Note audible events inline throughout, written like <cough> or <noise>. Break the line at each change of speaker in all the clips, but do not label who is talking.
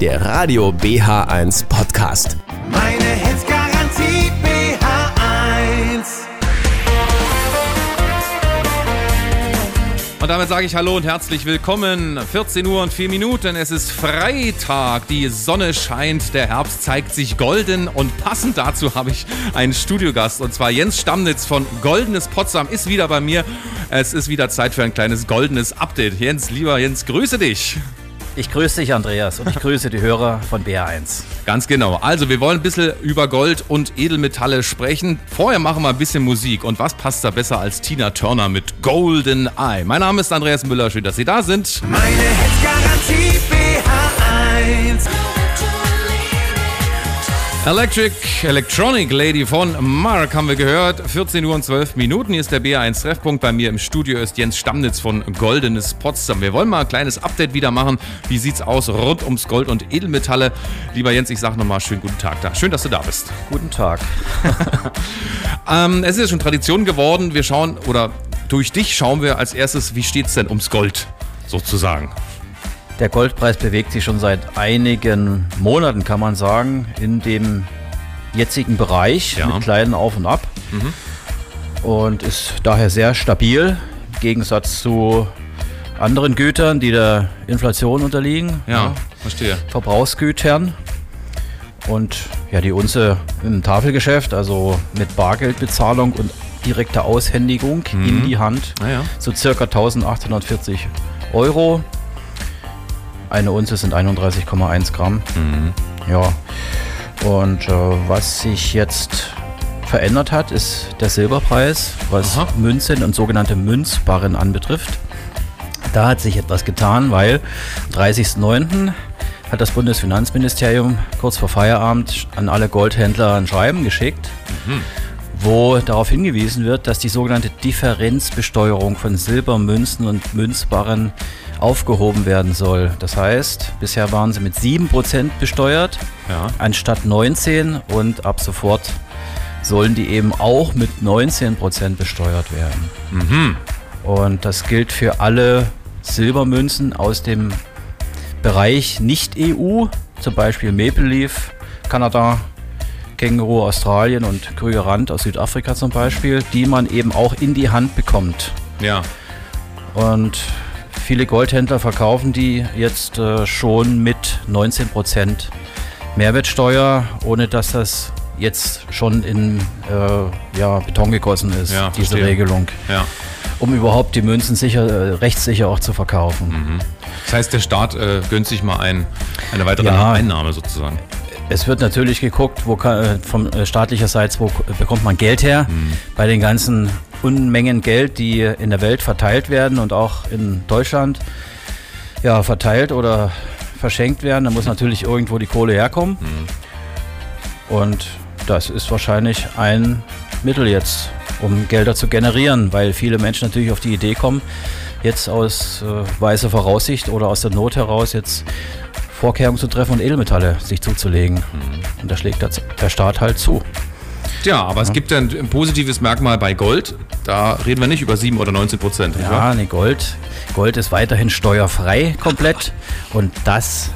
der Radio BH1 Podcast.
Meine Hits Garantie BH1.
Und damit sage ich Hallo und herzlich willkommen. 14 Uhr und 4 Minuten. Es ist Freitag. Die Sonne scheint. Der Herbst zeigt sich golden. Und passend dazu habe ich einen Studiogast. Und zwar Jens Stammnitz von Goldenes Potsdam ist wieder bei mir. Es ist wieder Zeit für ein kleines goldenes Update. Jens, lieber Jens, grüße dich.
Ich grüße dich, Andreas, und ich grüße die Hörer von BR1.
Ganz genau. Also, wir wollen ein bisschen über Gold und Edelmetalle sprechen. Vorher machen wir ein bisschen Musik. Und was passt da besser als Tina Turner mit Golden Eye? Mein Name ist Andreas Müller. Schön, dass Sie da sind.
Meine Hits
Electric Electronic Lady von Mark haben wir gehört. 14 Uhr und 12 Minuten. Hier ist der BR1 Treffpunkt. Bei mir im Studio ist Jens Stammnitz von Goldenes Potsdam. Wir wollen mal ein kleines Update wieder machen. Wie sieht's aus rund ums Gold und Edelmetalle? Lieber Jens, ich sag nochmal schönen guten Tag da. Schön, dass du da bist.
Guten Tag. <laughs>
Ähm, es ist ja schon Tradition geworden. Wir schauen, oder durch dich schauen wir als erstes, wie steht's denn ums Gold sozusagen?
Der Goldpreis bewegt sich schon seit einigen Monaten, kann man sagen, in dem jetzigen Bereich
Ja.
mit kleinen Auf und Ab und ist daher sehr stabil im Gegensatz zu anderen Gütern, die der Inflation unterliegen,
Ja, verstehe.
Verbrauchsgütern. Und ja, die Unze im Tafelgeschäft, also mit Bargeldbezahlung und direkter Aushändigung in die Hand,
Naja.
so circa 1840 Euro. Eine Unze sind 31,1 Gramm. Ja. Und äh, was sich jetzt verändert hat, ist der Silberpreis, was
Aha.
Münzen und sogenannte Münzbarren anbetrifft. Da hat sich etwas getan, weil am 30.09. hat das Bundesfinanzministerium kurz vor Feierabend an alle Goldhändler ein Schreiben geschickt, wo darauf hingewiesen wird, dass die sogenannte Differenzbesteuerung von Silbermünzen und Münzbarren aufgehoben werden soll. Das heißt, bisher waren sie mit 7% besteuert,
Ja.
anstatt 19 und ab sofort sollen die eben auch mit 19% besteuert werden. Und das gilt für alle Silbermünzen aus dem Bereich Nicht-EU, zum Beispiel Maple Leaf, Kanada, Känguru, Australien und Krügerrand aus Südafrika zum Beispiel, die man eben auch in die Hand bekommt.
Ja.
Und viele Goldhändler verkaufen die jetzt äh, schon mit 19% Mehrwertsteuer, ohne dass das jetzt schon in äh, ja, Beton gegossen ist,
Ja,
diese
verstehe.
Regelung,
Ja.
um überhaupt die Münzen sicher, äh, rechtssicher auch zu verkaufen.
Das heißt, der Staat äh, gönnt sich mal ein, eine weitere
Ja.
Einnahme sozusagen.
Es wird natürlich geguckt, wo kann, äh, von äh, staatlicherseits, wo bekommt man Geld her. Bei den ganzen Unmengen Geld, die in der Welt verteilt werden und auch in Deutschland ja, verteilt oder verschenkt werden, da muss natürlich irgendwo die Kohle herkommen. Und das ist wahrscheinlich ein Mittel jetzt, um Gelder zu generieren, weil viele Menschen natürlich auf die Idee kommen, jetzt aus äh, weiser Voraussicht oder aus der Not heraus jetzt Vorkehrungen zu treffen und Edelmetalle sich zuzulegen. Und da schlägt der, der Staat halt zu.
Tja, aber es gibt ja ein, ein positives Merkmal bei Gold. Da reden wir nicht über 7 oder 19 Prozent.
Ja, nee, Gold. Gold ist weiterhin steuerfrei komplett. <laughs> Und das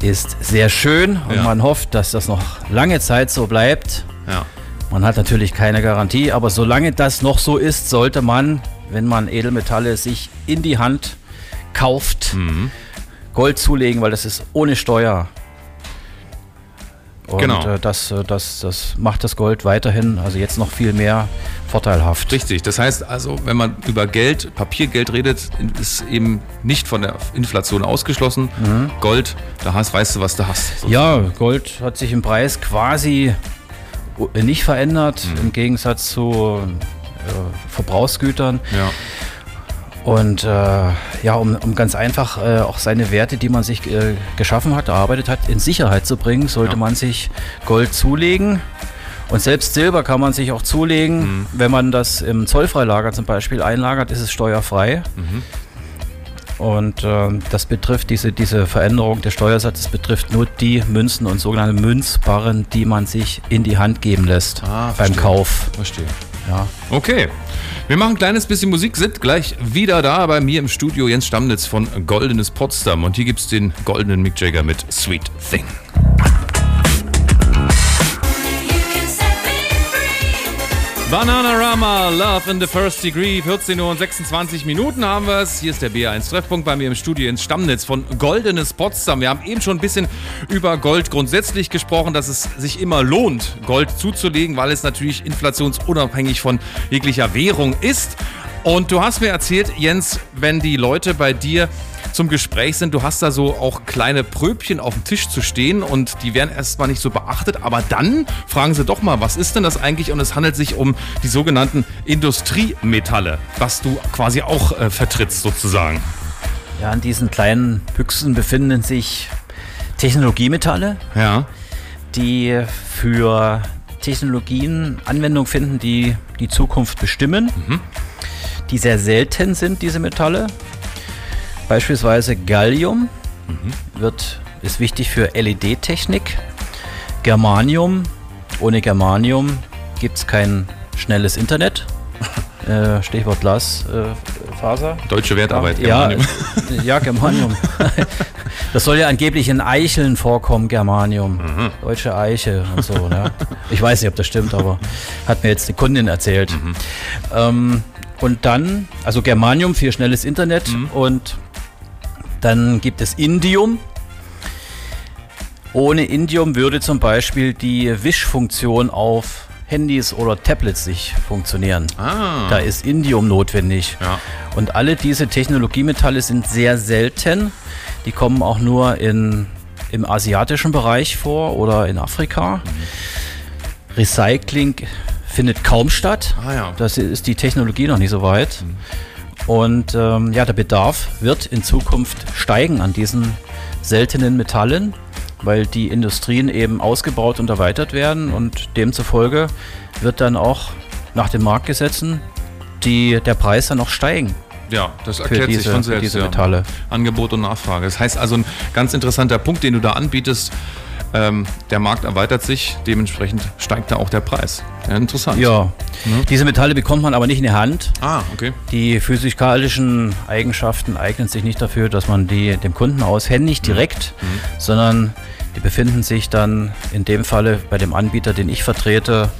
ist sehr schön. Und
Ja.
man hofft, dass das noch lange Zeit so bleibt.
Ja.
Man hat natürlich keine Garantie, aber solange das noch so ist, sollte man, wenn man Edelmetalle sich in die Hand kauft,
Mhm.
Gold zulegen, weil das ist ohne Steuer. Und
Genau.
äh, das, äh, das, das macht das Gold weiterhin, also jetzt noch viel mehr vorteilhaft.
Richtig. Das heißt also, wenn man über Geld, Papiergeld redet, ist eben nicht von der Inflation ausgeschlossen. Gold, da hast, weißt du, was du hast.
Ja, Gold hat sich im Preis quasi äh, nicht verändert, im Gegensatz zu äh, Verbrauchsgütern.
Ja.
Und äh, ja, um, um ganz einfach äh, auch seine Werte, die man sich äh, geschaffen hat, erarbeitet hat, in Sicherheit zu bringen, sollte
Ja.
man sich Gold zulegen. Und selbst Silber kann man sich auch zulegen. Wenn man das im Zollfreilager zum Beispiel einlagert, ist es steuerfrei. Und ähm, das betrifft diese, diese Veränderung des Steuersatzes betrifft nur die Münzen und sogenannte Münzbarren, die man sich in die Hand geben lässt
Ah,
beim
verstehe.
Kauf.
Verstehe.
Ja.
Okay. Wir machen ein kleines bisschen Musik, sind gleich wieder da bei mir im Studio Jens Stammnitz von Goldenes Potsdam. Und hier gibt es den goldenen Mick Jagger mit Sweet Thing. Bananarama, Love in the First Degree, 14 Uhr und 26 Minuten haben wir es. Hier ist der B1-Treffpunkt bei mir im Studio ins Stammnetz von Goldenes Potsdam. Wir haben eben schon ein bisschen über Gold grundsätzlich gesprochen, dass es sich immer lohnt, Gold zuzulegen, weil es natürlich inflationsunabhängig von jeglicher Währung ist. Und du hast mir erzählt, Jens, wenn die Leute bei dir zum Gespräch sind, du hast da so auch kleine Pröbchen auf dem Tisch zu stehen und die werden erstmal nicht so beachtet, aber dann fragen sie doch mal, was ist denn das eigentlich? Und es handelt sich um die sogenannten Industriemetalle, was du quasi auch äh, vertrittst sozusagen.
ja, an diesen kleinen Büchsen befinden sich Technologiemetalle,
Ja.
die für Technologien Anwendung finden, die die Zukunft bestimmen, die sehr selten sind, diese Metalle. Beispielsweise Gallium wird, ist wichtig für LED-Technik. Germanium, ohne Germanium gibt es kein schnelles Internet. <laughs> Äh, Stichwort Glasfaser.
Deutsche Wertarbeit.
Ja,
Germanium.
äh, <laughs> ja, Germanium. <laughs> Das soll ja angeblich in Eicheln vorkommen, Germanium.
Mhm.
Deutsche Eiche und so. Ne? Ich weiß nicht, ob das stimmt, aber hat mir jetzt eine Kundin erzählt.
Mhm.
Ähm, und dann, also Germanium für schnelles Internet
Mhm.
und dann gibt es Indium. Ohne Indium würde zum Beispiel die Wischfunktion auf Handys oder Tablets nicht funktionieren.
Ah.
Da ist Indium notwendig.
Ja.
Und alle diese Technologiemetalle sind sehr selten. Die kommen auch nur in, im asiatischen Bereich vor oder in Afrika. Recycling findet kaum statt.
Ah ja.
Das ist die Technologie noch nicht so weit. Und ähm, ja, der Bedarf wird in Zukunft steigen an diesen seltenen Metallen, weil die Industrien eben ausgebaut und erweitert werden und demzufolge wird dann auch nach den Marktgesetzen die, der Preis dann auch steigen.
Ja, das erklärt sich
diese,
von
für
selbst.
diese
ja.
Metalle.
Angebot und Nachfrage. Das heißt also ein ganz interessanter Punkt, den du da anbietest. Ähm, der Markt erweitert sich, dementsprechend steigt da auch der Preis. Ja, interessant.
Ja, diese Metalle bekommt man aber nicht in die Hand.
Ah, okay.
Die physikalischen Eigenschaften eignen sich nicht dafür, dass man die dem Kunden aushändigt direkt, sondern die befinden sich dann in dem Falle bei dem Anbieter, den ich vertrete,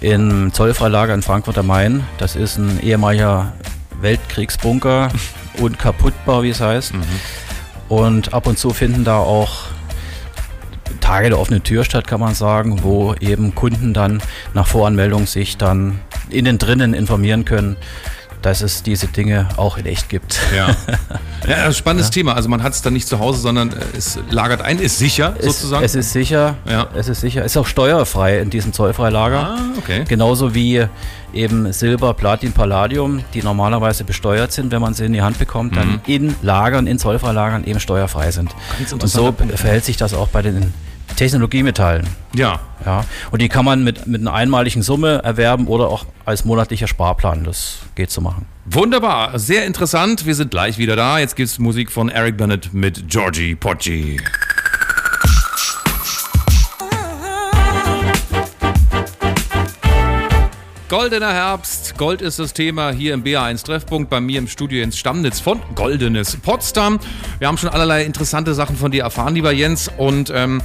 im Zollfreilager in Frankfurt am Main. Das ist ein ehemaliger Weltkriegsbunker, <laughs> unkaputtbar, wie es heißt. Und ab und zu finden da auch Tage der offenen Tür statt, kann man sagen, wo eben Kunden dann nach Voranmeldung sich dann innen drinnen informieren können, dass es diese Dinge auch in echt gibt.
Ja. <laughs> ja, ein spannendes Thema. Also man hat es dann nicht zu Hause, sondern äh, es lagert ein, ist sicher sozusagen.
Es, es ist sicher,
Ja.
es ist sicher, ist auch steuerfrei in diesem Zollfreilager.
ah, okay.
Genauso wie eben Silber, Platin, Palladium, die normalerweise besteuert sind, wenn man sie in die Hand bekommt, dann in Lagern, in Zollfreilagern eben steuerfrei sind. Und so
Punkt.
verhält sich das auch bei den Technologiemetallen.
Ja.
Ja, und die kann man mit, mit einer einmaligen Summe erwerben oder auch als monatlicher Sparplan. Das geht zu machen.
Wunderbar, sehr interessant. Wir sind gleich wieder da. Jetzt gibt's Musik von Eric Bennett mit Georgie Poggi. Goldener Herbst, Gold ist das Thema hier im BA1 Treffpunkt bei mir im Studio ins Stammnitz von Goldenes Potsdam. Wir haben schon allerlei interessante Sachen von dir erfahren, lieber Jens. Und ähm,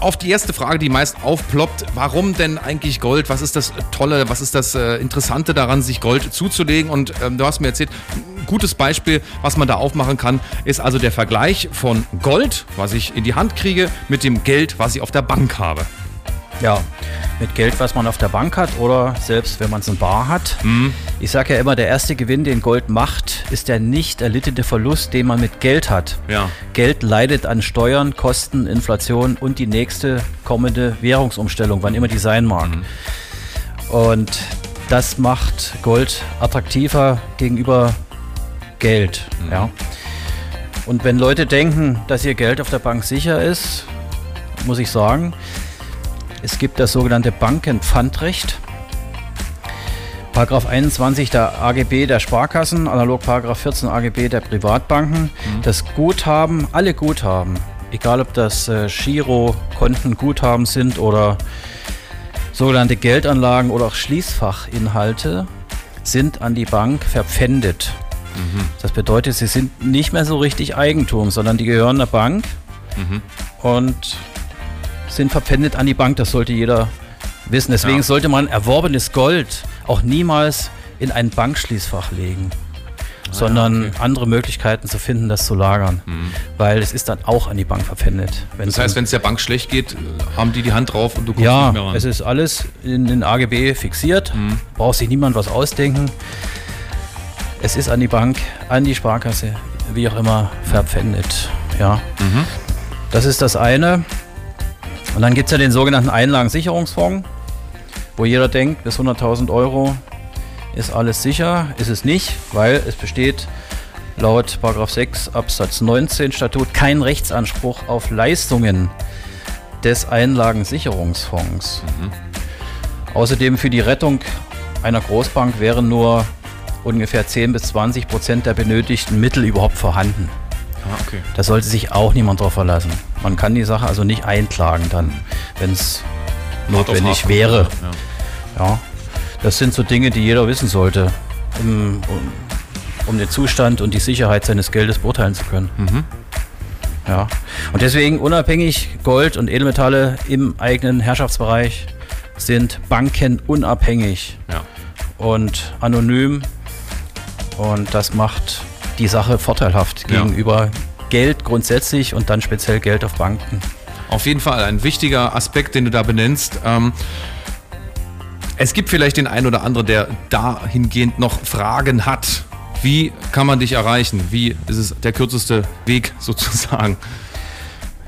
auf die erste Frage, die meist aufploppt, warum denn eigentlich Gold? Was ist das Tolle, was ist das äh, Interessante daran, sich Gold zuzulegen? Und ähm, du hast mir erzählt, ein gutes Beispiel, was man da aufmachen kann, ist also der Vergleich von Gold, was ich in die Hand kriege, mit dem Geld, was ich auf der Bank habe.
Ja, mit Geld, was man auf der Bank hat oder selbst wenn man es in Bar hat. Ich sage ja immer, der erste Gewinn, den Gold macht, ist der nicht erlittene Verlust, den man mit Geld hat.
Ja.
Geld leidet an Steuern, Kosten, Inflation und die nächste kommende Währungsumstellung, wann immer die sein mag. Und das macht Gold attraktiver gegenüber Geld. Ja. Und wenn Leute denken, dass ihr Geld auf der Bank sicher ist, muss ich sagen, es gibt das sogenannte Bankenpfandrecht. Paragraph 21 der AGB der Sparkassen, analog Paragraph 14 AGB der Privatbanken. Das Guthaben, alle Guthaben, egal ob das äh, Girokonten Guthaben sind oder sogenannte Geldanlagen oder auch Schließfachinhalte, sind an die Bank verpfändet. Das bedeutet, sie sind nicht mehr so richtig Eigentum, sondern die gehören der Bank und sind verpfändet an die Bank. Das sollte jeder wissen. Deswegen
Ja.
sollte man erworbenes Gold auch niemals in ein Bankschließfach legen, sondern
Ah, okay. Mhm.
andere Möglichkeiten zu finden, das zu lagern, weil es ist dann auch an die Bank verpfändet. Wenn
Das heißt, wenn es der Bank schlecht geht, haben die die Hand drauf und du kommst
ja,
nicht mehr ran.
es ist alles in den AGB fixiert.
Mhm.
Braucht sich niemand was ausdenken. Es ist an die Bank, an die Sparkasse, wie auch immer, verpfändet. Ja.
Mhm.
Das ist das eine. Und dann gibt es ja den sogenannten Einlagensicherungsfonds, wo jeder denkt, bis 100.000 Euro ist alles sicher. Ist es nicht, weil es besteht laut 6 Absatz 19 Statut kein Rechtsanspruch auf Leistungen des Einlagensicherungsfonds. Außerdem für die Rettung einer Großbank wären nur ungefähr 10 bis 20 Prozent der benötigten Mittel überhaupt vorhanden.
Ah, okay.
Da sollte sich auch niemand drauf verlassen. Man kann die Sache also nicht einklagen dann, wenn es notwendig wäre.
Ja.
Ja, das sind so Dinge, die jeder wissen sollte, um, um, um den Zustand und die Sicherheit seines Geldes beurteilen zu können. Ja. Und deswegen unabhängig Gold und Edelmetalle im eigenen Herrschaftsbereich sind Banken unabhängig
Ja.
und anonym. Und das macht die Sache vorteilhaft
Ja.
gegenüber Geld grundsätzlich und dann speziell Geld auf Banken.
Auf jeden Fall ein wichtiger Aspekt, den du da benennst. Ähm, es gibt vielleicht den einen oder anderen, der dahingehend noch Fragen hat. Wie kann man dich erreichen? Wie ist es der kürzeste Weg <laughs> sozusagen?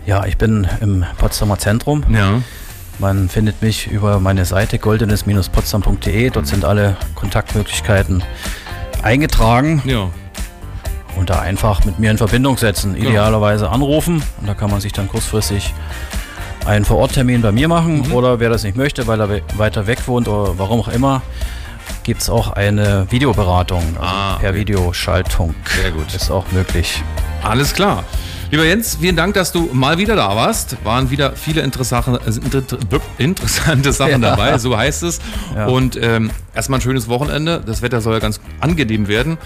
Ja, ich bin im Potsdamer Zentrum.
Ja.
Man findet mich über meine Seite goldenes-potsdam.de. Dort sind alle Kontaktmöglichkeiten eingetragen
Ja.
Und da einfach mit mir in Verbindung setzen. Idealerweise anrufen und da kann man sich dann kurzfristig einen Vororttermin bei mir machen
Mhm.
oder wer das nicht möchte, weil er we weiter weg wohnt oder warum auch immer, gibt es auch eine Videoberatung also
Ah,
per. Videoschaltung.
Sehr gut.
Ist auch möglich.
Alles klar. Lieber Jens, vielen Dank, dass du mal wieder da warst. Waren wieder viele interessante, inter- interessante Sachen <laughs> dabei, so heißt es.
Ja.
Und ähm, erstmal ein schönes Wochenende. Das Wetter soll ja ganz angenehm werden.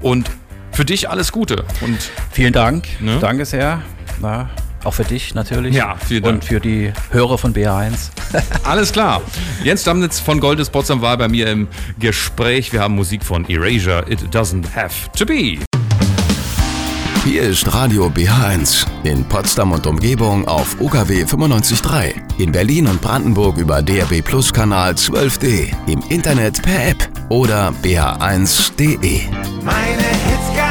Und für dich alles Gute. Und
Vielen Dank.
Ne?
Danke sehr. Na, auch für dich natürlich.
Ja, vielen Dank.
Und für die Hörer von BA1. <laughs>
Alles klar. Jens Stammnitz von Goldes Potsdam war bei mir im Gespräch. Wir haben Musik von Erasure. It doesn't have to be.
Hier ist Radio BH1 in Potsdam und Umgebung auf UKW 95.3, in Berlin und Brandenburg über DRB Plus Kanal 12D, im Internet per App oder bh1.de.
Meine Hits